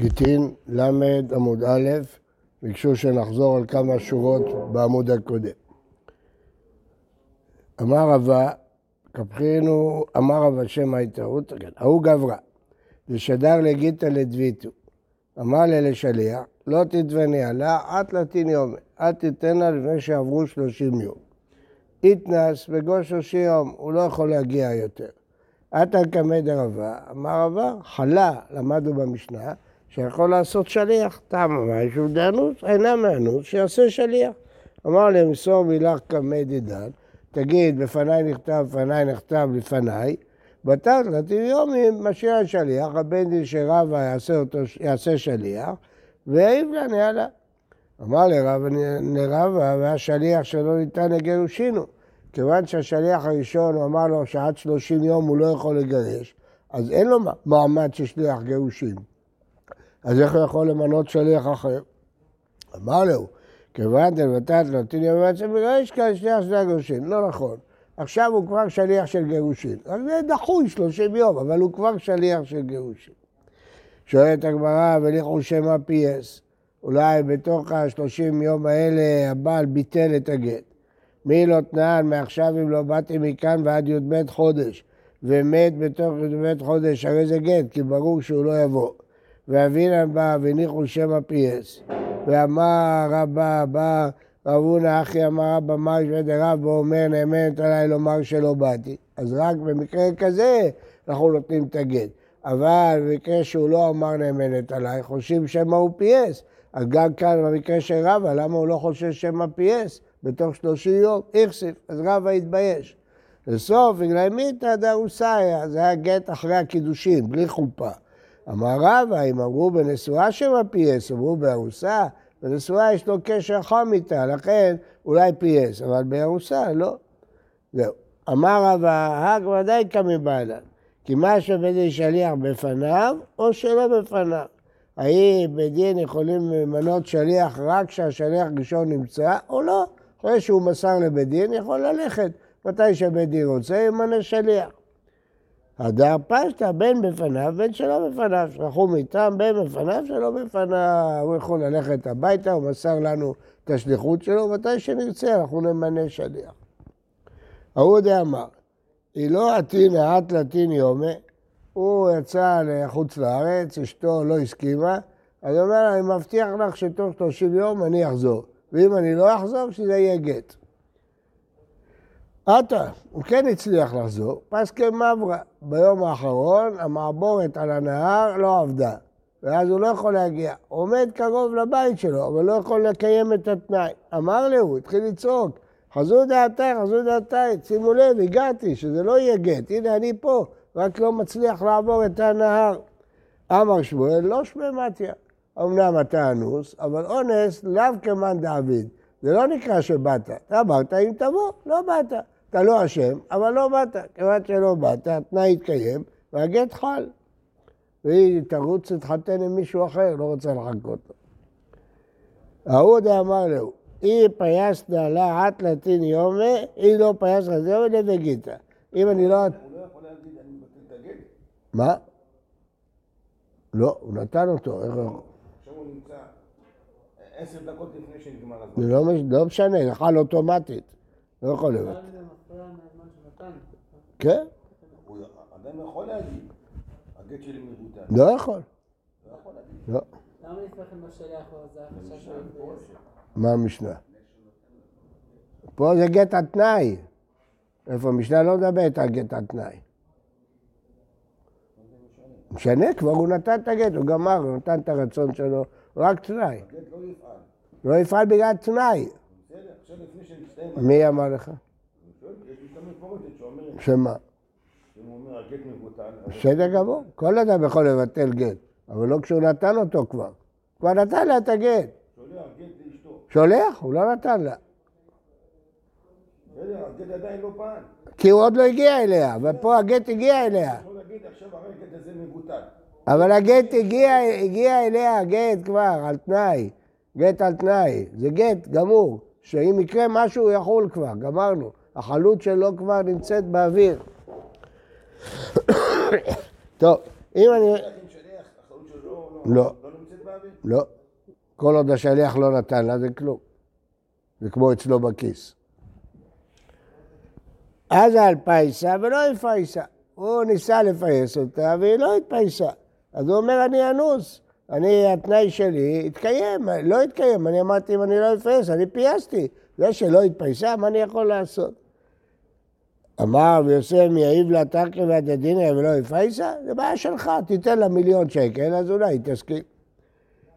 גיטין ל' עמוד א', ביקשו שנחזור על כמה שורות בעמוד הקודם. אמר רבה, קפחינו, אמר רבה שם ההתערות, כן, ההוא גברה, ושדר לגיטה לדביתו. אמר לה לשליח, לא תתבני עלה, את לתין יום, אל תיתן לה לפני שעברו שלושים יום. איתנס בגו שלושים יום, הוא לא יכול להגיע יותר. עתא קמא דרבה, אמר רבה, חלה, למדנו במשנה, שיכול לעשות שליח. טעם מה יש דאנוס? אינה מאנוס, שיעשה שליח. אמר להם, מסור מילך קמא דדן, תגיד, בפניי נכתב, בפניי נכתב, לפניי, בתת לתים יומים, משאיר השליח, הבן דין שרבה יעשה, אותו, יעשה שליח, והעיב לה נעלה. אמר לרבה, לרבה, והשליח שלא ניתן לגירושינו. כיוון שהשליח הראשון, הוא אמר לו שעד 30 יום הוא לא יכול לגרש, אז אין לו מעמד של שליח גירושין. אז איך הוא יכול למנות שליח אחר? אמר לו, כיוון דלבתת לא תניא ובעצם מגרש כאן שליח שליח גירושין. לא נכון. עכשיו הוא כבר שליח של גירושין. רק זה דחוי 30 יום, אבל הוא כבר שליח של גירושין. שואלת הגמרא, וליכו שמא פייס. אולי בתוך ה-30 יום האלה הבעל ביטל את הגט. מי לא תנן מעכשיו אם לא באתי מכאן ועד י"ב חודש, ומת בתוך י"ב חודש, הרי זה גט, כי ברור שהוא לא יבוא. והוינן בה וניחוש שמא פייס, ואמר רבה בר רב הונא הכי אמר אבא מרי משמיה דרב באומר נאמנת עליי לומר שלא באתי. אז רק במקרה כזה אנחנו נותנים את הגט. אבל במקרה שהוא לא אמר נאמנת עליי, חושבים שמא הוא פייס. אז גם כאן במקרה של רבא, למה הוא לא חושב שמא פייס? בתוך שלושים יום, איכסיף, אז רבא התבייש. לסוף, בגלל מיתא דאוסאיה, זה היה גט אחרי הקידושין, בלי חופה. אמר רבא, אם אמרו בנשואה שמא פייס, יאמרו בארוסה, בנשואה יש לו קשר חם איתה, לכן אולי פייס, אבל בארוסה לא. זהו. אמר רבא, הא ודאי קא מיבעיא לי, כי משוי בית דין שליח בפניו, או שלא בפניו. האם בית דין יכולים למנות שליח רק כשהשליח ראשון נמצא, או לא? אחרי שהוא מסר לבית דין, יכול ללכת. מתי שבית דין רוצה, ימנה שליח. הדר פשטה, בין בפניו, בין שלא בפניו. שלחו מטעם בין בפניו, שלא בפניו. הוא יכול ללכת הביתה, הוא מסר לנו את השליחות שלו, מתי שנרצה, אנחנו נמנה שליח. ההוא די אמר, היא לא עתין העט לטין יומי, הוא יצא לחוץ לארץ, אשתו לא הסכימה, אז הוא אומר, אני מבטיח לך שתוך 30 יום אני אחזור. ואם אני לא אחזור, שזה יהיה גט. עתה, הוא כן הצליח לחזור, פסקי מברה. ביום האחרון המעבורת על הנהר לא עבדה, ואז הוא לא יכול להגיע. הוא עומד קרוב לבית שלו, אבל לא יכול לקיים את התנאי. אמר לי, הוא התחיל לצעוק, חזו דעתי, חזו דעתי, שימו לב, הגעתי, שזה לא יהיה גט, הנה אני פה, רק לא מצליח לעבור את הנהר. אמר שמואל, לא שמיה מתיא. אמנם אתה אנוס, אבל אונס לאו כמאן דעביד. זה לא נקרא שבאת. אתה אמרת אם תבוא, לא באת. אתה לא אשם, אבל לא באת. כיוון שלא באת, התנאי התקיים, והגט חל. והיא תרוץ להתחתן עם מישהו אחר, לא רוצה לחכות לו. ההוא דאמר להו, אי לא פייסנא לה עד תלתין יומין, אי לא פייס לה יומי ליהוי גיטא. אם אני לא... הוא לא יכול להגיד, אני מבטל את הגט. מה? לא, הוא נתן אותו. איך... עכשיו הוא נמצא עשר דקות לפני שנגמר הזמן. זה לא, מש- לא משנה, זה חל אוטומטית. לא יכול להיות. כן? הוא עדיין לא יכול להגיד, הגט שלי מבוטל. לא יכול. לא יכול להגיד. לא. למה לא שהוא מה המשנה? פה זה גט על תנאי. איפה המשנה לא מדברת על גט על תנאי. משנה, כבר הוא נתן את הגט, הוא גמר, הוא נתן את הרצון שלו, רק תנאי. לא יפעל. בגלל תנאי. מי אמר לך? שמה? בסדר גמור. כל אדם יכול לבטל גט, אבל לא כשהוא נתן אותו כבר. כבר נתן לה את הגט. שולח גט לאשתו. שולח, הוא לא נתן לה. בסדר, הגט עדיין לא פעל. כי הוא עוד לא הגיע אליה, ופה הגט הגיע אליה. יכול להגיד עכשיו הרי הגט הזה מבוטל. אבל הגט הגיע, הגיע אליה, הגט כבר, על תנאי. גט על תנאי. זה גט גמור, שאם יקרה משהו הוא יחול כבר, גמרנו. החלות שלו כבר נמצאת באוויר. טוב, אם אני... לא- לא. כל עוד השליח לא נתן לה, זה כלום. זה כמו אצלו בכיס. אז האלפייסה ולא הפייסה. הוא ניסה לפייס אותה והיא לא התפייסה. אז הוא אומר, אני אנוס. אני, התנאי שלי התקיים, לא התקיים. אני אמרתי, אם אני לא אפייס, אני פייסתי. זה שלא התפייסה, מה אני יכול לעשות? אמר רבי יוסף מיעיב לה תקי והדדיניה ולא הפייסה, זה בעיה שלך, תיתן לה מיליון שקל, אז אולי תסכים.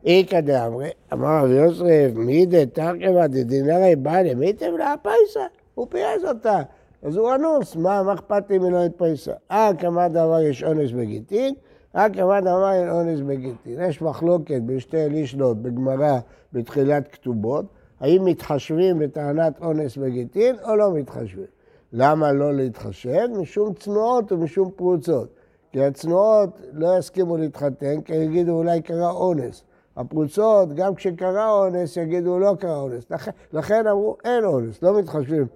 איכא דאמרי, אמר רבי יוסף, מי דתקי והדדיניה בא למיתם לה פייסה, הוא פייס אותה. אז הוא אנוס, מה אכפת לי אם היא לא התפייסה? אה, כמה דבר יש אונס בגיטין, אה, כמה דבר אין אונס בגיטין. יש מחלוקת בשתי לישנות בגמרא בתחילת כתובות, האם מתחשבים בטענת אונס בגיטין או לא מתחשבים. למה לא להתחשב? משום צנועות ומשום פרוצות. כי הצנועות לא יסכימו להתחתן, כי יגידו אולי קרה אונס. הפרוצות, גם כשקרה אונס, יגידו לא קרה אונס. לכן, לכן אמרו אין אונס, לא מתחשבים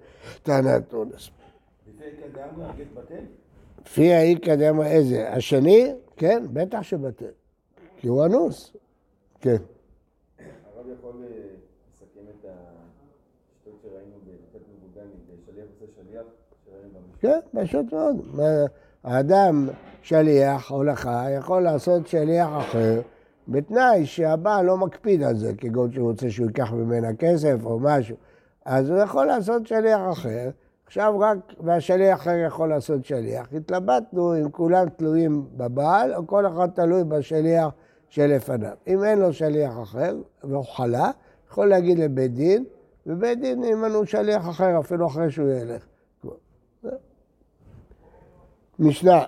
טענת אונס. לפי קדם הגט בטל? לפי האיכא דאמר איזה? השני? כן, בטח שבטל. כי הוא אנוס. כן. הרב יכול אה, לסכם את השיטות שראינו בלתת מבוגני, בשליח עושה שליח, שראינו במשנה. כן, פשוט מאוד. האדם, שליח, הולכה, יכול לעשות שליח אחר, בתנאי שהבעל לא מקפיד על זה, כגון שהוא רוצה שהוא ייקח ממנה כסף או משהו. אז הוא יכול לעשות שליח אחר, עכשיו רק, והשליח אחר יכול לעשות שליח. התלבטנו אם כולם תלויים בבעל, או כל אחד תלוי בשליח שלפניו. אם אין לו שליח אחר, והוא חלה, יכול להגיד לבית דין, ובית דין ימנו שליח אחר, אפילו אחרי שהוא ילך. משנה,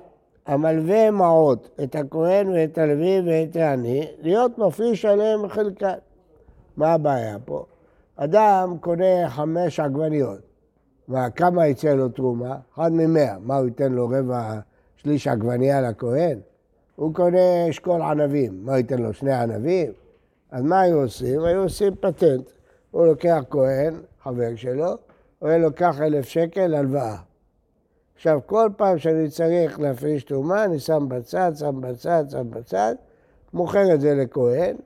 המלווה מעות את הכהן ואת הלוי ואת העני, להיות מפריש עליהם חלקן. מה הבעיה פה? אדם קונה חמש עגבניות, וכמה יצא לו תרומה? אחד ממאה. מה, הוא ייתן לו רבע, שליש עגבנייה לכהן? הוא קונה אשכול ענבים, מה, הוא ייתן לו שני ענבים? אז מה היו עושים? היו עושים פטנט. הוא לוקח כהן, חבר שלו, הוא היה לוקח אלף שקל הלוואה. עכשיו, כל פעם שאני צריך להפריש תרומה, אני שם בצד, שם בצד, שם בצד, מוכר את זה לכהן,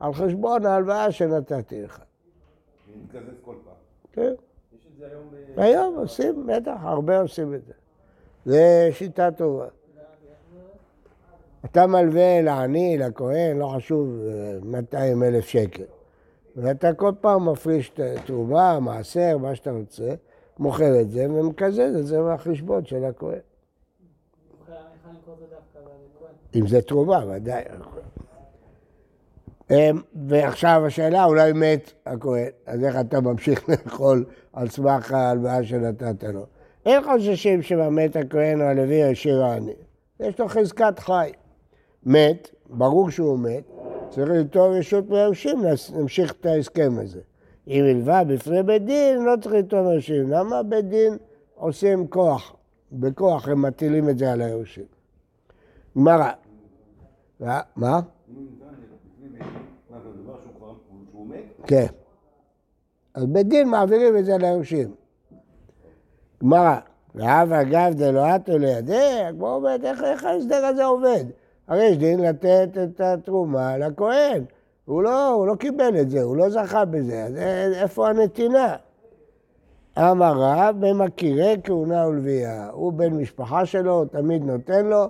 על חשבון ההלוואה שנתתי לך. מתקזז כל פעם. כן. זה היום ב... היום עושים, בטח, הרבה עושים את זה. זה שיטה טובה. אתה מלווה לעני, לכהן, לא חשוב, 200 אלף שקל. ואתה כל פעם מפריש את התרומה, מעשר, מה שאתה רוצה, מוכר את זה ומקזז את זה מהחשבון של הכהן. אם זה תרומה, ודאי. אמ, ועכשיו השאלה, אולי מת הכהן, אז איך אתה ממשיך לאכול על סמך ההלוואה שנתת לו? אין חוששים שמת הכהן או הלוי או השאיר העני. יש לו חזקת חי. מת, ברור שהוא מת, צריך ליטול רשות מיורשים להמשיך את ההסכם הזה. אם הלווה בפני בית דין, לא צריך ליטול מיורשים. למה בית דין עושים כוח? בכוח הם מטילים את זה על היורשים. גמרא. מה? אם הוא נתן לפני בית דין, מה זה דבר שהוא כבר, שהוא מת? כן. אז בית דין מעבירים את זה ליורשים. גמרא, ואב אגב דלואטו לידי, הגמרא אומרת, איך, איך ההסדר הזה עובד? הרי יש דין לתת את התרומה לכהן. הוא לא, הוא לא קיבל את זה, הוא לא זכה בזה, אז א- איפה הנתינה? אמר רב, במכירי כהונה ולוויה. הוא בן משפחה שלו, הוא תמיד נותן לו,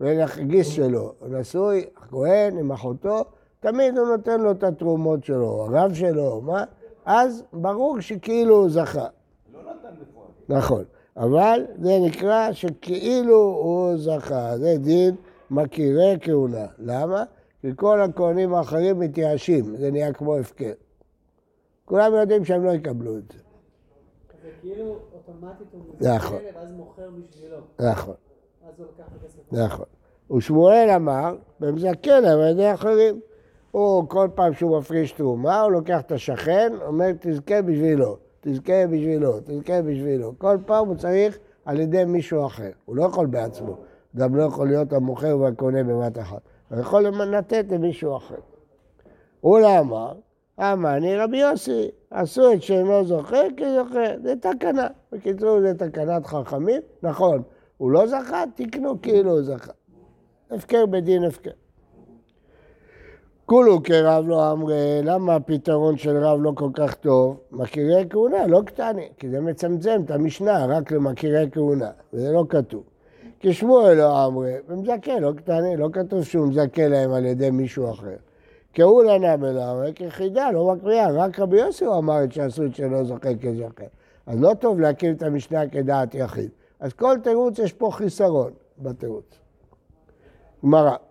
ולגיס שלו. נשוי, הכהן עם אחותו, תמיד הוא נותן לו את התרומות שלו, הרב שלו, מה? אז ברור שכאילו הוא זכה. לא נתן בפועל. נכון. אבל זה נקרא שכאילו הוא זכה. זה דין מכירי כהונה. למה? כי כל הכהנים האחרים מתייאשים, זה נהיה כמו הפקר. כולם יודעים שהם לא יקבלו את זה. זה כאילו אוטומטית הוא נכון. ואז מוכר בשבילו. נכון, אז הוא לוקח את הכסף. נכון. ושמואל אמר, ומזכה להם על ידי אחרים. הוא כל פעם שהוא מפריש תרומה, הוא לוקח את השכן, אומר תזכה בשבילו, תזכה בשבילו, תזכה בשבילו. כל פעם הוא צריך על ידי מישהו אחר. הוא לא יכול בעצמו. גם לא יכול להיות המוכר והקונה בבת אחת. הוא יכול לתת למישהו אחר. הוא לא אמר, אמרני רבי יוסי, עשו את שאינו זוכה כזוכה, זה תקנה. בקיצור, זה תקנת חכמים. נכון, הוא לא זכה, תקנו כאילו הוא זכה. הפקר בדין הפקר. כולו כרב לא אמרי, למה הפתרון של רב לא כל כך טוב? מכירי כהונה, לא קטני, כי זה מצמצם את המשנה רק למכירי כהונה, וזה לא כתוב. כשמואל לא אמרי, ומזכה, לא קטני, לא כתוב שהוא מזכה להם על ידי מישהו אחר. כהולה נמי לא אמרי, כחידה, לא מקריאה, רק רבי יוסי הוא אמר את שעשו את שלא זוכה כזוכה. אז לא טוב להקים את המשנה כדעת יחיד. אז כל תירוץ יש פה חיסרון בתירוץ. גמרא.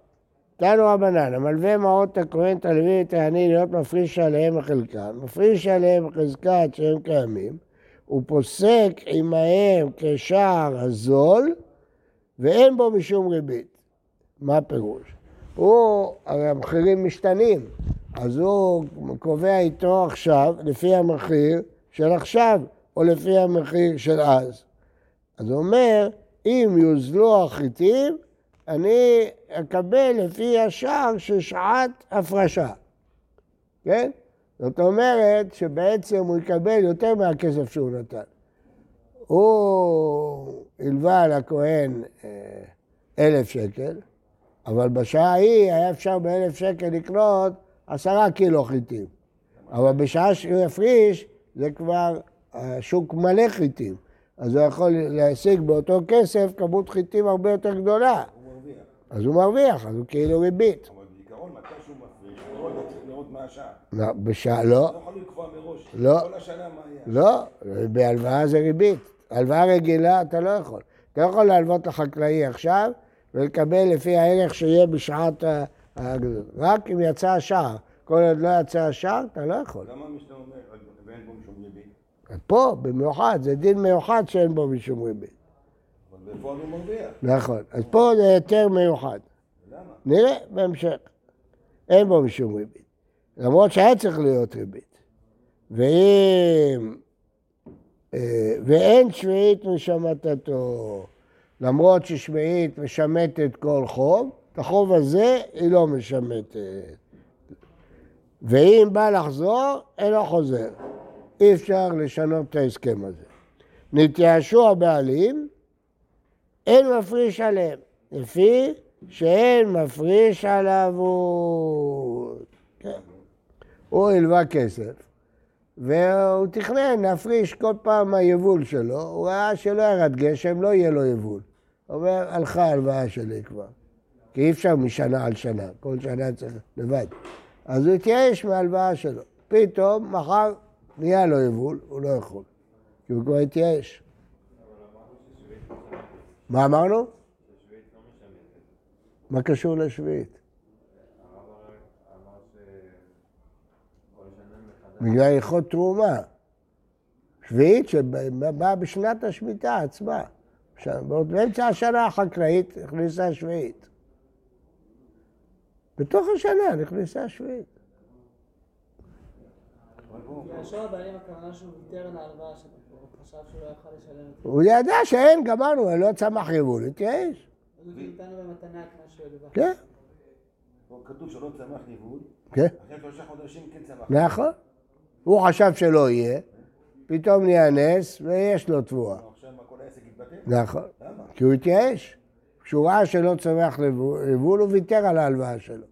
תנו רבנן, המלווה מעות הכהן תלוי את העני להיות מפריש עליהם מחלקם, מפריש עליהם חזקת שהם קיימים, ופוסק עמהם כשער הזול, ואין בו משום ריבית. מה הפירוש? הוא, הרי המחירים משתנים, אז הוא קובע איתו עכשיו לפי המחיר של עכשיו, או לפי המחיר של אז. אז הוא אומר, אם יוזלו החיטים, אני אקבל לפי השער של שעת הפרשה. כן? זאת אומרת שבעצם הוא יקבל יותר מהכסף שהוא נתן. הוא הלווה לכהן אה, אלף שקל, אבל בשעה ההיא היה אפשר באלף שקל לקנות עשרה קילו חיטים. אבל בשעה שהוא יפריש, זה כבר השוק מלא חיטים. אז הוא יכול להשיג באותו כסף כמות חיטים הרבה יותר גדולה. אז הוא מרוויח, אז הוא כאילו ריבית. לא בשעה לא, לא יכול לקבוע מראש. לא. כל השנה מה יהיה. לא, בהלוואה זה ריבית. הלוואה רגילה אתה לא יכול. אתה לא יכול להלוות לחקלאי עכשיו ולקבל לפי הערך שיהיה בשעת. ה- רק אם יצא השער. כל עוד לא יצא השער, אתה לא יכול. למה המשנה אומר, ואין בו משום ריבית? פה, במיוחד, זה דין מיוחד שאין בו משום ריבית. הוא מרוויח. נכון. אז פה זה היתר מיוחד. למה? נראה בהמשך. אין בו משום ריבית. למרות שהיה צריך להיות ריבית. ואם... אה, ואין שביעית משמטתו. למרות ששביעית משמטת כל חוב, את החוב הזה היא לא משמטת. ואם בא לחזור, אינו חוזר. אי אפשר לשנות את ההסכם הזה. נתייאשו הבעלים, אין מפריש עליהם, לפי שאין מפריש על העבוד. כן. הוא הלווה כסף, והוא תכנן להפריש כל פעם מהיבול שלו, הוא ראה שלא ירד גשם, לא יהיה לו יבול. הוא אומר, הלכה ההלוואה שלי כבר. כי אי אפשר משנה על שנה, כל שנה צריך לבד. אז הוא התייאש מההלוואה שלו. פתאום, מחר, נהיה לו יבול, הוא לא יכול. כי הוא כבר התייאש. מה אמרנו? מה קשור לשביעית? בגלל הלכות תרומה. שביעית שבאה בשנת השמיטה עצמה. באמצע השנה החקלאית נכנסה שביעית. בתוך השנה נכנסה שביעית. יהושע הבעלים הכוונה שהוא ויתר על ההלוואה שלו, הוא לא. הוא ידע שאין, גמרנו, לא צמח יבול, התייאש. כן, כתוב שלא צמח ניוול, כן, אחרי שלושה חודשים כן צמח. נכון. הוא חשב שלא יהיה, פתאום נהיה נס ויש לו תבואה. עכשיו מה, כל העסק יתבטל? נכון. למה? כי הוא התייאש. כשהוא ראה שלא צמח יבול, הוא ויתר על ההלוואה שלו.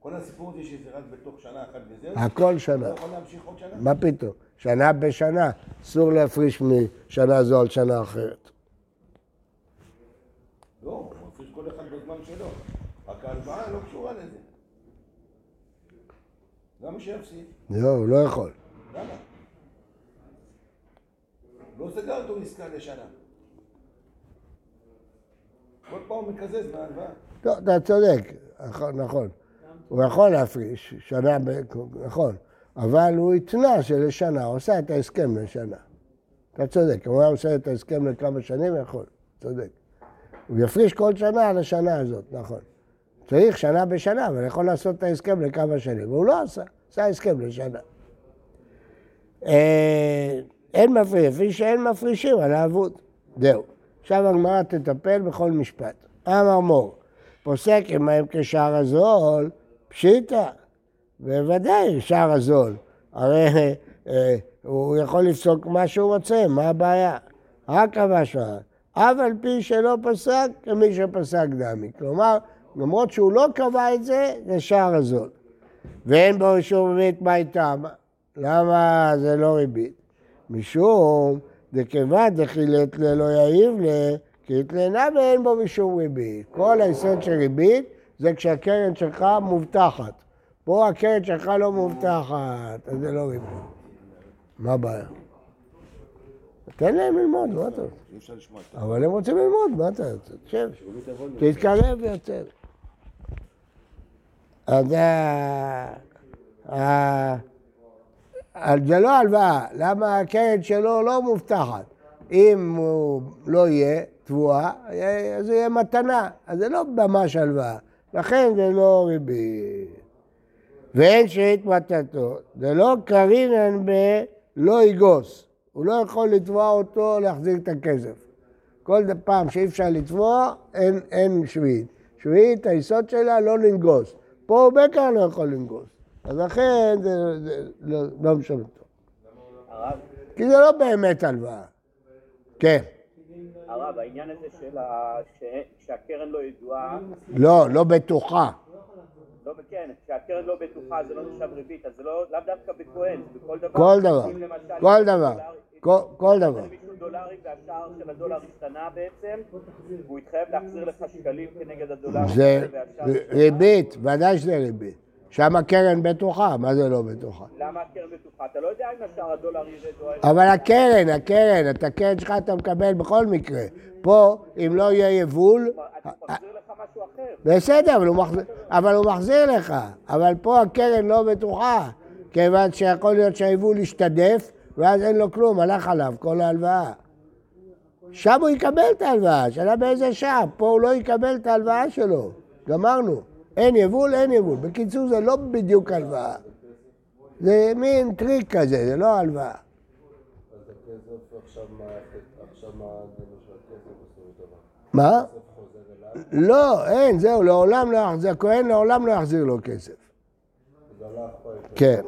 כל הסיפור הזה שזה רק בתוך שנה אחת וזהו? הכל שנה. יכול להמשיך עוד שנה? מה פתאום? שנה בשנה. אסור להפריש משנה זו על שנה אחרת. לא, הוא מפריש כל אחד בזמן שלו. רק ההלוואה לא קשורה לזה. למה שיפסיד? לא, הוא לא יכול. למה? לא סגר אותו עסקה לשנה. כל פעם הוא מקזז מההלוואה. לא, אתה צודק, נכון, נכון. הוא יכול להפריש שנה. נכון, אבל הוא התנה שלשנה, הוא עושה את ההסכם לשנה. אתה צודק, הוא היה עושה את ההסכם לכמה שנים, יכול, צודק. הוא יפריש כל שנה על השנה הזאת, נכון. צריך שנה בשנה, אבל יכול לעשות את ההסכם לכמה שנים, והוא לא עשה, עשה הסכם לשנה. אה, אין מפריש, לפי שאין מפרישים על האבוד. זהו. עכשיו הגמרא תטפל בכל משפט. אמר מור, פוסק עמהם כשער הזול, פשיטא. בוודאי שער הזול. הרי אה, הוא יכול לפסוק מה שהוא רוצה, מה הבעיה? רק המשמע. אף על פי שלא פסק, כמי שפסק דמי. כלומר, למרות שהוא לא קבע את זה, זה שער הזול. ואין בו אישור ריבית מה איתם? למה זה לא ריבית? משום דכיוון דחילת ללא יעיב ל... כי התלנה ואין בו משום ריבית. כל היסוד של ריבית זה כשהקרן שלך מובטחת. פה הקרן שלך לא מובטחת, אז זה לא ריבית. מה הבעיה? תן להם ללמוד, מה אתה רוצה? אבל הם רוצים ללמוד, מה אתה רוצה? תשב, תתקרב יותר. אז ה- ה- אז זה לא הלוואה, למה הקרן שלו לא מובטחת? אם הוא לא יהיה תבואה, אז זה יהיה מתנה, אז זה לא ממש הלוואה, לכן זה לא ריבית. ואין שאית מתתו, זה לא קרינן בלא יגוס, הוא לא יכול לתבוע אותו להחזיר את הכסף. כל פעם שאי אפשר לתבוע, אין, אין שביעית. שביעית, היסוד שלה לא לנגוס. פה הוא בעיקר לא יכול לנגוס. אז לכן זה, זה לא, לא משנה טוב. הרב, כי זה לא באמת הלוואה. כן. הרב, העניין הזה של. שהקרן לא ידועה, לא, לא בטוחה. לא, כן, כשהקרן לא בטוחה זה לא נחשב ריבית, אז זה לא, לאו דווקא בכהן, זה בכל דבר. כל דבר. כל דבר. כל, דבר. למישהו דולרים והשער של הדולר השתנה בעצם, והוא התחייב להחזיר לך שקלים כנגד הדולר. זה. ריבית, ודאי שזה ריבית. שם הקרן בטוחה, מה זה לא בטוחה? למה הקרן בטוחה? אתה לא יודע אם השער הדולר ירד. אבל הקרן, הקרן, את הקרן שלך אתה מקבל בכל מקרה. פה, אם לא יהיה יבול, אני מחזיר לך משהו אחר. בסדר, אבל הוא, מחזיר, אבל הוא מחזיר לך. אבל פה הקרן לא בטוחה, כיוון שיכול להיות שהיבול ישתדף, ואז אין לו כלום, הלך עליו כל ההלוואה. שם הוא יקבל את ההלוואה, השאלה באיזה שעה, פה הוא לא יקבל את ההלוואה שלו. גמרנו. אין יבול, אין יבול. בקיצור, זה לא בדיוק הלוואה. זה מין טריק כזה, זה לא הלוואה. מה, לא, אין, זהו, לעולם לא יחזיר, הכהן לעולם לא יחזיר לו כסף. כן.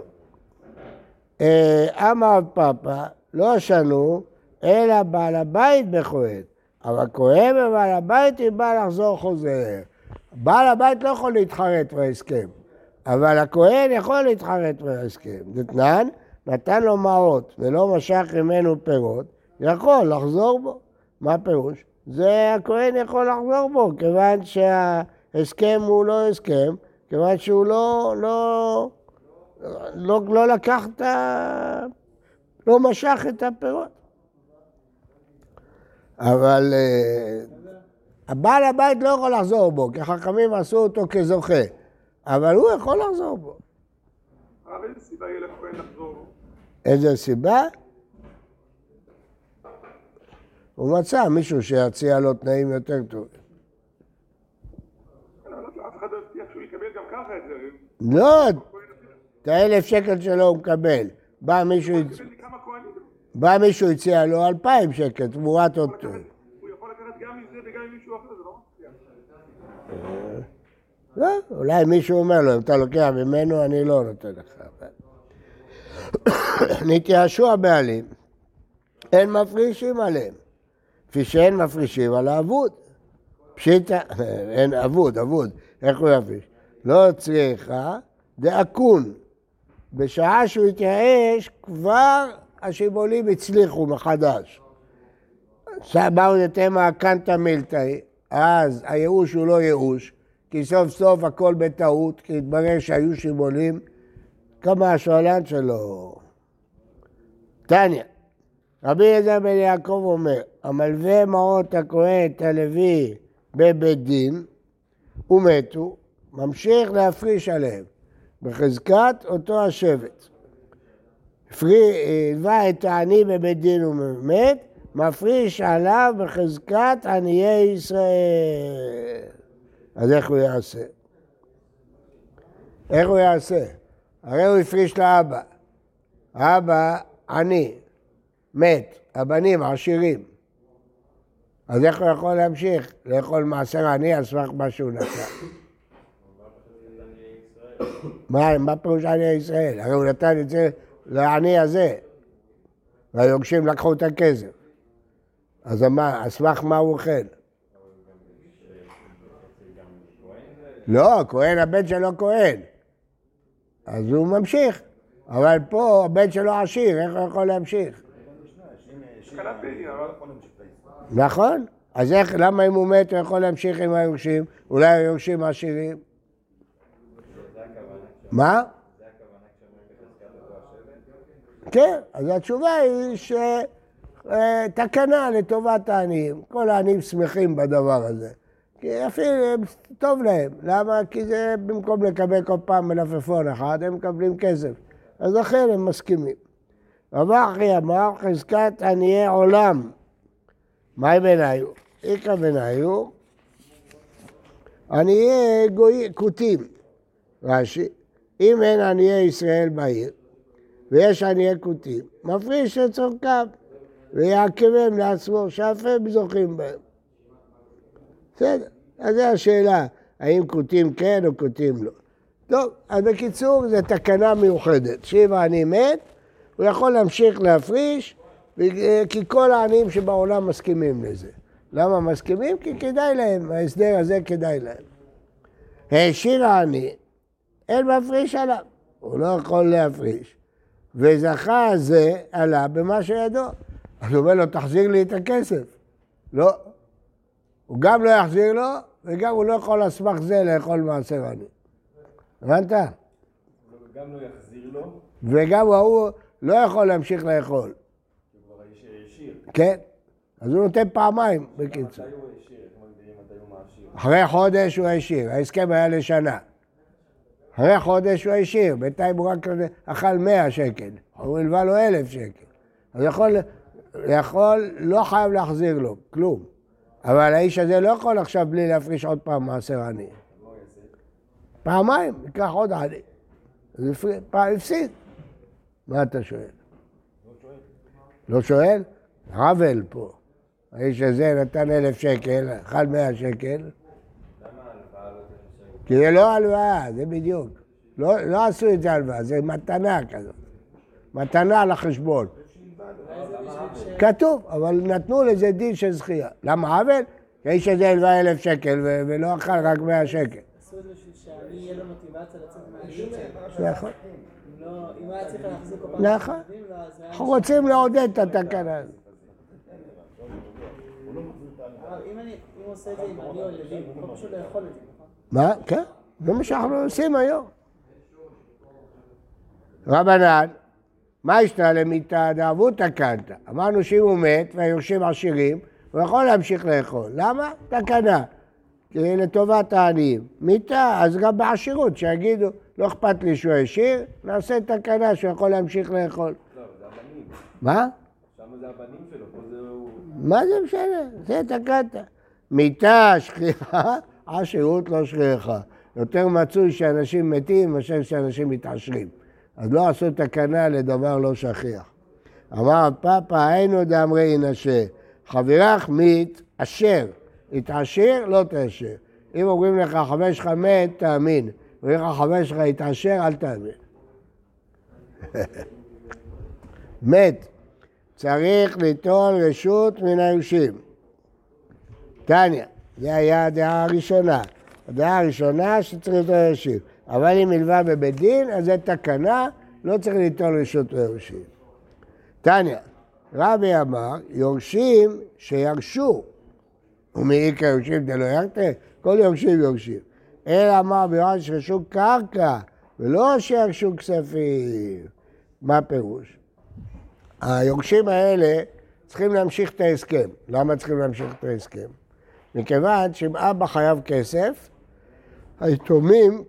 אה, אמר פאפא, לא שנו, אלא בעל הבית בכהן. אבל כהן ובעל הבית היא באה לחזור חוזר. בעל הבית לא יכול להתחרט בהסכם, אבל הכהן יכול להתחרט בהסכם. דתנן, נתן לו מעות ולא משך ממנו פירות, יכול לחזור בו. מה הפירוש? זה הכהן יכול לחזור בו, כיוון שההסכם הוא לא הסכם, כיוון שהוא לא, לא, לא, לא לקח את ה... לא משך את הפירות. אבל אה, הבעל הבית לא יכול לחזור בו, כי חכמים עשו אותו כזוכה, אבל הוא יכול לחזור בו. הרב, איזה סיבה יהיה לכהן לחזור? איזה סיבה? הוא מצא מישהו שיציע לו תנאים יותר טובים. לא, לא, לא את האלף שקל שלו הוא מקבל. בא מישהו. בא מישהו הציע לו אלפיים שקל תמורת עוד טוב. הוא יכול לקחת גם מזה וגם ממישהו אחר, זה לא מפתיע. לא, אולי מישהו אומר לו, אם אתה לוקח ממנו, אני לא נותן לך. נתייאשו הבעלים, אין מפרישים עליהם, כפי שאין מפרישים על האבוד. פשיטא, אין אבוד, אבוד, איך הוא יפריש? לא צריכה דאקון. בשעה שהוא התייאש, כבר השיבולים הצליחו מחדש. באו לתמה קנטה מילתאי, אז הייאוש הוא לא ייאוש, כי סוף סוף הכל בטעות, כי התברר שהיו שיבולים. כמה השואלן שלו. תניא, רבי אליעזר בן יעקב אומר, המלווה מעות הכהן הלוי בבית דין ומתו, ממשיך להפריש עליהם בחזקת אותו השבט. הלווה את העני בבית דין ומת, מפריש עליו בחזקת עניי ישראל. אז איך הוא יעשה? איך הוא יעשה? הרי הוא הפריש לאבא. האבא עני, מת, הבנים עשירים. אז איך הוא יכול להמשיך לאכול מעשר עני על סמך מה שהוא נתן? מה, מה פירוש עני ישראל? הרי הוא נתן את זה לעני הזה, והיורשים לקחו את הכסף. אז על סמך מה הוא אוכל? לא, כהן, הבן שלו כהן. אז הוא ממשיך. אבל פה הבן שלו עשיר, איך הוא יכול להמשיך? נכון. אז איך, למה אם הוא מת הוא יכול להמשיך עם היורשים? אולי היורשים עשירים? מה? כן, אז התשובה היא שתקנה לטובת העניים. כל העניים שמחים בדבר הזה. כי אפילו טוב להם. למה? כי זה במקום לקבל כל פעם מלפפון אחד, הם מקבלים כסף. אז לכן הם מסכימים. רב אחי אמר חזקת עניי עולם. מהי בניו? איכא בניו, עניי גוי כותים. רש"י, אם אין עניי ישראל בעיר, ויש עניי כותים, מפריש לצורכיו, ויעכבם לעצמו, שאף הם זוכים בהם. בסדר, אז זו השאלה, האם כותים כן או כותים לא. טוב, אז בקיצור, זו תקנה מיוחדת. שאם העני מת, הוא יכול להמשיך להפריש, כי כל העניים שבעולם מסכימים לזה. למה מסכימים? כי כדאי להם, ההסדר הזה כדאי להם. העשיר העני, אין מפריש עליו, הוא לא יכול להפריש. וזכה הזה עלה במה שידו. אז הוא אומר לו, תחזיר לי את הכסף. לא. הוא גם לא יחזיר לו, וגם הוא לא יכול על סמך זה לאכול מעשר עני. הבנת? גם לא יחזיר לו, וגם ההוא לא יכול להמשיך לאכול. הוא כבר ישיר. כן? אז הוא נותן פעמיים, בקיצור. מתי הוא מעשיר? אחרי חודש הוא השאיר, ההסכם היה לשנה. אחרי חודש הוא השאיר, בינתיים הוא רק אכל 100 שקל, הוא הלווה לו 1,000 שקל. אז יכול, יכול, לא חייב להחזיר לו, כלום. אבל האיש הזה לא יכול עכשיו בלי להפריש עוד פעם מעשר עני. פעמיים, ייקח עוד עני. אז הפסיד. מה אתה שואל? לא שואל? עוול פה. האיש הזה נתן אלף שקל, אכל מאה שקל. כי זה לא הלוואה, זה בדיוק. לא, לא עשו את זה הלוואה, זה מתנה כזאת. מתנה לחשבון. כתוב, אבל נתנו לזה דין של זכייה. למה עוול? כי האיש הזה הלווה אלף שקל ולא אכל רק מאה שקל. עשו את זה בשביל שאני יהיה לו מוטיבציה לצאת מהעניין שלו. נכון. אם לא- היה צריך להחזיק. נכון. אנחנו רוצים לעודד את התקנה הזאת. אם אני, אם הוא עושה את זה עם עני או ילדים, הוא יכול פשוט לאכול את זה, נכון? מה? כן, זה מה שאנחנו עושים היום. רבנן, מה ישנה למיתה דאבותא קנתא? אמרנו שאם הוא מת והיורשים עשירים, הוא יכול להמשיך לאכול. למה? תקנה. כי לטובת העניים. מיתה, אז גם בעשירות, שיגידו, לא אכפת לי שהוא עשיר, נעשה תקנה שהוא יכול להמשיך לאכול. לא, זה הבנים. מה? שם זה הבנים שלו, פה זה הוא... מה זה משנה? זה תקנת. מיתה שכיחה, עשירות לא שכיחה. יותר מצוי שאנשים מתים מאשר שאנשים מתעשרים. אז לא עשו תקנה לדבר לא שכיח. אמר פאפא היינו דאמרי ינשה, חברך מת אשר, התעשר לא תאשר. אם אומרים לך חבר שלך מת, תאמין. אומרים לך חבר שלך התעשר, אל תאמין. מת, צריך ליטול רשות מן היורשים. תניא, זה היה הדעה הראשונה. הדעה הראשונה שצריך ליטול יורשים. אבל אם הלווה בבית דין, אז זה תקנה, לא צריך ליטול רשות ליורשים. תניא, רבי אמר, יורשים שירשו. ומעיקר יורשים דלא ירתה, כל יורשים יורשים. אלא אמר ביואן שירשו קרקע, ולא שירשו כספים. מה הפירוש? היורשים האלה צריכים להמשיך את ההסכם. למה צריכים להמשיך את ההסכם? מכיוון שאם אבא חייב כסף, היתומים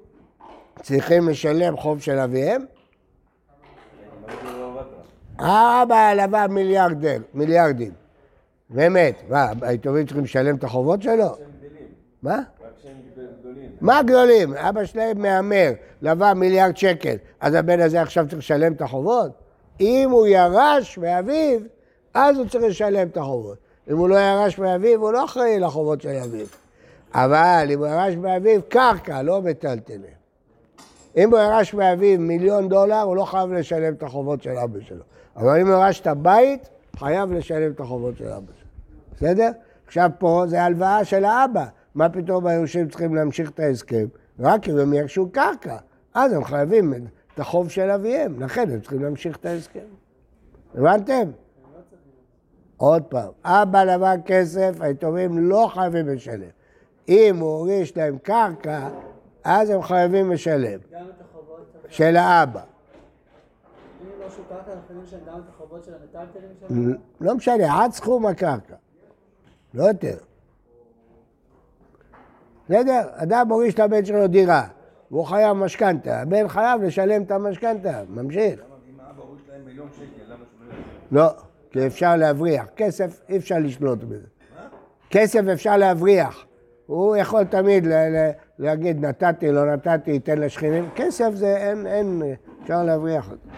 צריכים לשלם חוב של אביהם. האבא לווה מיליארדר, מיליארדים, ומת. מה, היתומים צריכים לשלם את החובות שלו? מה? מה גדולים? אבא שלהם מהמר, לווה מיליארד שקל, אז הבן הזה עכשיו צריך לשלם את החובות? אם הוא ירש מאביו, אז הוא צריך לשלם את החובות. אם הוא לא ירש מאביו, הוא לא אחראי לחובות של אביו. אבל אם הוא ירש מאביו, קרקע, לא מטלטלים. אם הוא ירש מאביו מיליון דולר, הוא לא חייב לשלם את החובות של אבא שלו. אבל אם הוא ירש את הבית, חייב לשלם את החובות של אבא שלו. בסדר? עכשיו פה זה הלוואה של האבא. מה פתאום היורשים צריכים להמשיך את ההסכם? רק אם הם ירשו קרקע. אז הם חייבים את החוב של אביהם, לכן הם צריכים להמשיך את ההסכם. הבנתם? עוד פעם, אבא לבן כסף, היתומים לא חייבים לשלם. אם הוא הוריש להם קרקע, אז הם חייבים לשלם. גם את החובות, של האבא. אם לא שוקעת, אנחנו יודעים שהם גם את החובות של המטלטלים שלנו? לא משנה, עד סכום הקרקע. לא יותר. בסדר? אדם מוריש לבן שלו דירה, והוא חייב משכנתה, הבן חייב לשלם את המשכנתה, ממשיך. לא? לא, כי אפשר להבריח. כסף, אי אפשר לשלוט בזה. כסף אפשר להבריח. הוא יכול תמיד להגיד נתתי, לא נתתי, תן לשכנים. כסף זה אין, אין, אפשר להבריח אותו.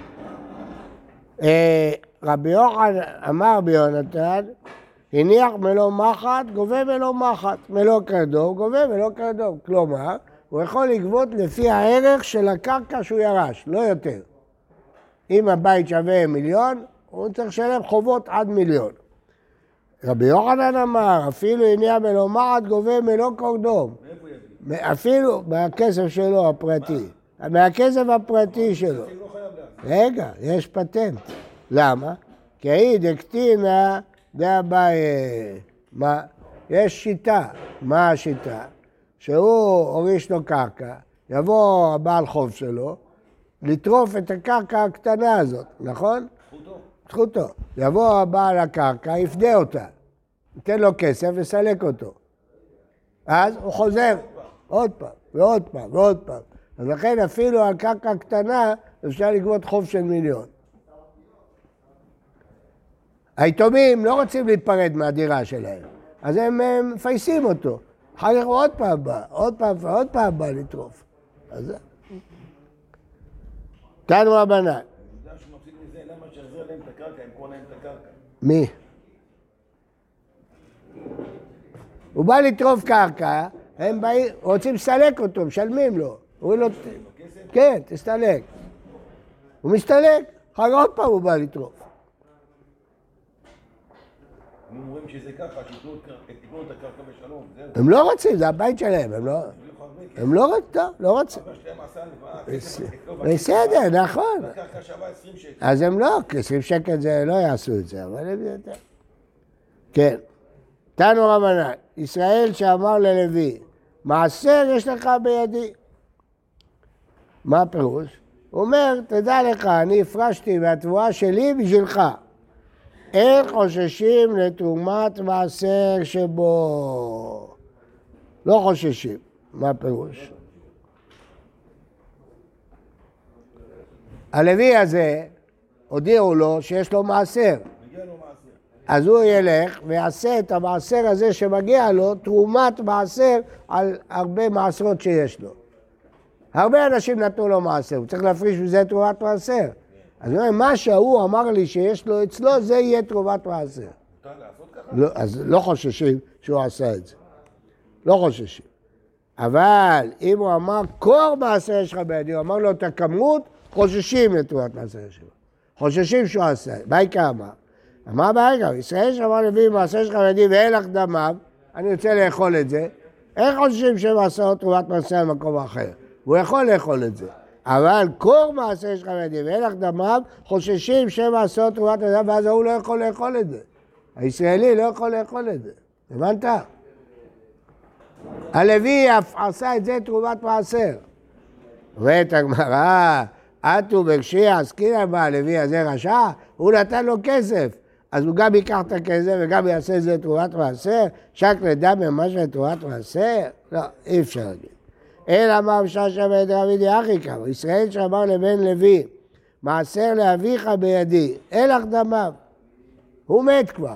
אה, רבי יוחנן אמר ביונתן, הניח מלוא מחט, גובה מלוא מחט. מלוא קרדום, גובה מלוא קרדום. כלומר, הוא יכול לגבות לפי הערך של הקרקע שהוא ירש, לא יותר. אם הבית שווה מיליון, הוא צריך לשלם חובות עד מיליון. רבי יוחנן אמר, אפילו הניע מלוא מחט גובה מלוא יביא? אפילו מהכסף שלו הפרטי. מהכסף הפרטי שלו. הוא לא. רגע, יש פטנט. למה? כי היא דקטינה דאביי... מה? יש שיטה. מה השיטה? שהוא הוריש לו קרקע, יבוא הבעל חוב שלו, לטרוף את הקרקע הקטנה הזאת, נכון? זכותו. זכותו. יבוא הבעל הקרקע, יפדה אותה. ייתן לו כסף ויסלק אותו. אז הוא חוזר עוד פעם, ועוד פעם, ועוד פעם. אז לכן אפילו על קרקע קטנה אפשר לגבות חוב של מיליון. היתומים לא רוצים להיפרד מהדירה שלהם, אז הם מפייסים אותו. אחר כך הוא עוד פעם בא, עוד פעם, עוד פעם בא לטרוף. אז... זה. תנו רבנן, הוא יודע שהוא מפסיד מזה, למה שיחזיר להם את הקרקע, ימכור להם את הקרקע. מי? הוא בא לטרוף קרקע, הם באים, רוצים לסלק אותו, משלמים לו. אומרים לו, כן, תסתלק. הוא מסתלק, אחר עוד פעם הוא בא לטרוף. הם אומרים שזה ככה, שייתנו את הקרקע בשלום, זהו. הם לא רוצים, זה הבית שלהם, הם לא... הם לא רוצים, לא רוצים. כסף אצלו בכיס. בסדר, נכון. 20 שקל. אז הם לא, כי 20 שקל זה, לא יעשו את זה, אבל הם יותר. כן. תנו רבנן, ישראל שאמר ללוי, מעשר יש לך בידי. מה הפירוש? הוא אומר, תדע לך, אני הפרשתי מהתבואה שלי בשבילך. אין חוששים לתרומת מעשר שבו. לא חוששים. מה הפירוש? הלוי הזה, הודיעו לו שיש לו מעשר. אז הוא ילך ויעשה את המעשר הזה שמגיע לו, תרומת מעשר על הרבה מעשרות שיש לו. הרבה אנשים נתנו לו מעשר, הוא צריך להפריש מזה תרומת מעשר. אז הוא אומר, מה שההוא אמר לי שיש לו אצלו, זה יהיה תרומת מעשר. לא, אז לא חוששים שהוא עשה את זה. לא חוששים. אבל אם הוא אמר, קור מעשר יש לך בידי, הוא אמר לו את הכמות, חוששים לתרומת מעשר שלו. חוששים שהוא עשה. בייקה אמר. אמר בייקה, ישראל שאמר לוי מעשר שלך בידי ואין לך דמיו, אני רוצה לאכול את זה, איך חוששים שמעשר תרומת מעשר במקום אחר? הוא יכול לאכול את זה. אבל קור מעשר שלך בידי ואין לך דמיו, חוששים שמעשר תרומת מעשר, ואז ההוא לא יכול לאכול את זה. הישראלי לא יכול לאכול את זה. הבנת? הלוי עשה את זה תרומת מעשר. אומרת הגמרא, אטו בקשי עסקינא בה, הלוי הזה רשע, הוא נתן לו כסף. אז הוא גם ייקח את הכסף וגם יעשה את זה תרומת מעשר? שק לדם ממש לתרומת מעשר? לא, אי אפשר להגיד. אלא אמר משעשע בית רבי דיאחי קם, ישראל שאמר לבן לוי, מעשר לאביך בידי, אין לך דמיו. הוא מת כבר.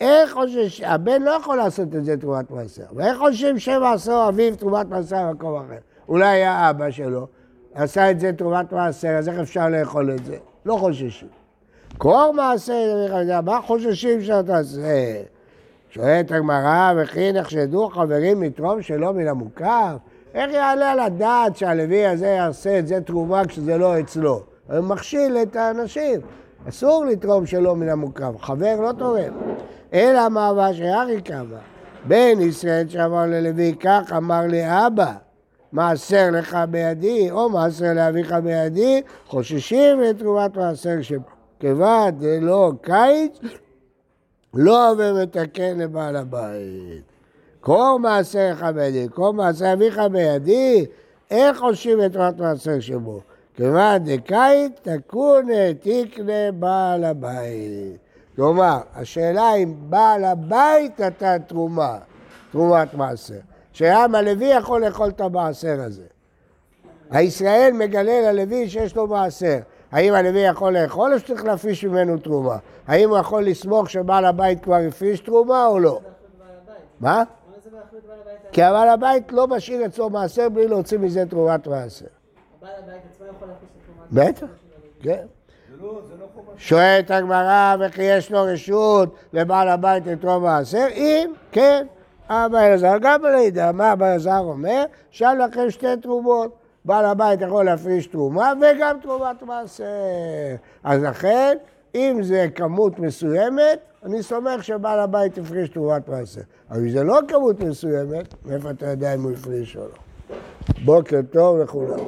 איך חושש, הבן לא יכול לעשות את זה תרומת מעשר, ואיך חושבים שמעשר אביו תרומת מעשר במקום אחר? אולי היה אבא שלו, עשה את זה תרומת מעשר, אז איך אפשר לאכול את זה? לא חוששים. קור מעשר, מה חוששים שאתה עושה? שואלת הגמרא, וכי נחשדו חברים לתרום שלא מן המוקף? איך יעלה על הדעת שהלוי הזה יעשה את זה תרומה כשזה לא אצלו? הוא מכשיל את האנשים. אסור לתרום שלא מן המוקף, חבר לא תורם. אלא מה אבא שארי קבע. בן ישראל שאמר ללוי, כך אמר לי אבא. מעשר לך בידי, או מעשר לאביך בידי, חוששים לתרומת מעשר שבו. כיוון דלא קיץ, לא הווה מתקן לבעל הבית. מעשר לך בידי, קור מעשר אביך בידי, איך חושבים את תרומת מעשר שבו? כיוון דקאית תקונה תקנה בעל הבית. כלומר, השאלה אם בעל הבית נתן תרומה, תרומת מעשר. שהעם הלוי יכול לאכול את המעשר הזה. הישראל מגלה ללוי שיש לו מעשר. האם הלוי יכול לאכול או שצריך להפיש ממנו תרומה? האם הוא יכול לסמוך שבעל הבית כבר הפיש תרומה או לא? מה? כי הבעל הבית לא משאיר אצלו מעשר בלי להוציא מזה תרומת מעשר. בעל הבית עצמו יכול להפיס את תרומת בטח, של הלוי. כן. שואלת הגמרא, וכי יש לו רשות לבעל הבית לתרום מעשר? אם כן, אבא אלעזר גם יודע מה אבא אלעזר אומר, שם לכם שתי תרומות. בעל הבית יכול להפריש תרומה וגם תרומת מעשר. אז לכן, אם זה כמות מסוימת, אני סומך שבעל הבית הפריש תרומת מעשר. אבל אם זה לא כמות מסוימת, מאיפה אתה יודע אם הוא הפריש או לא? בוקר טוב לכולם.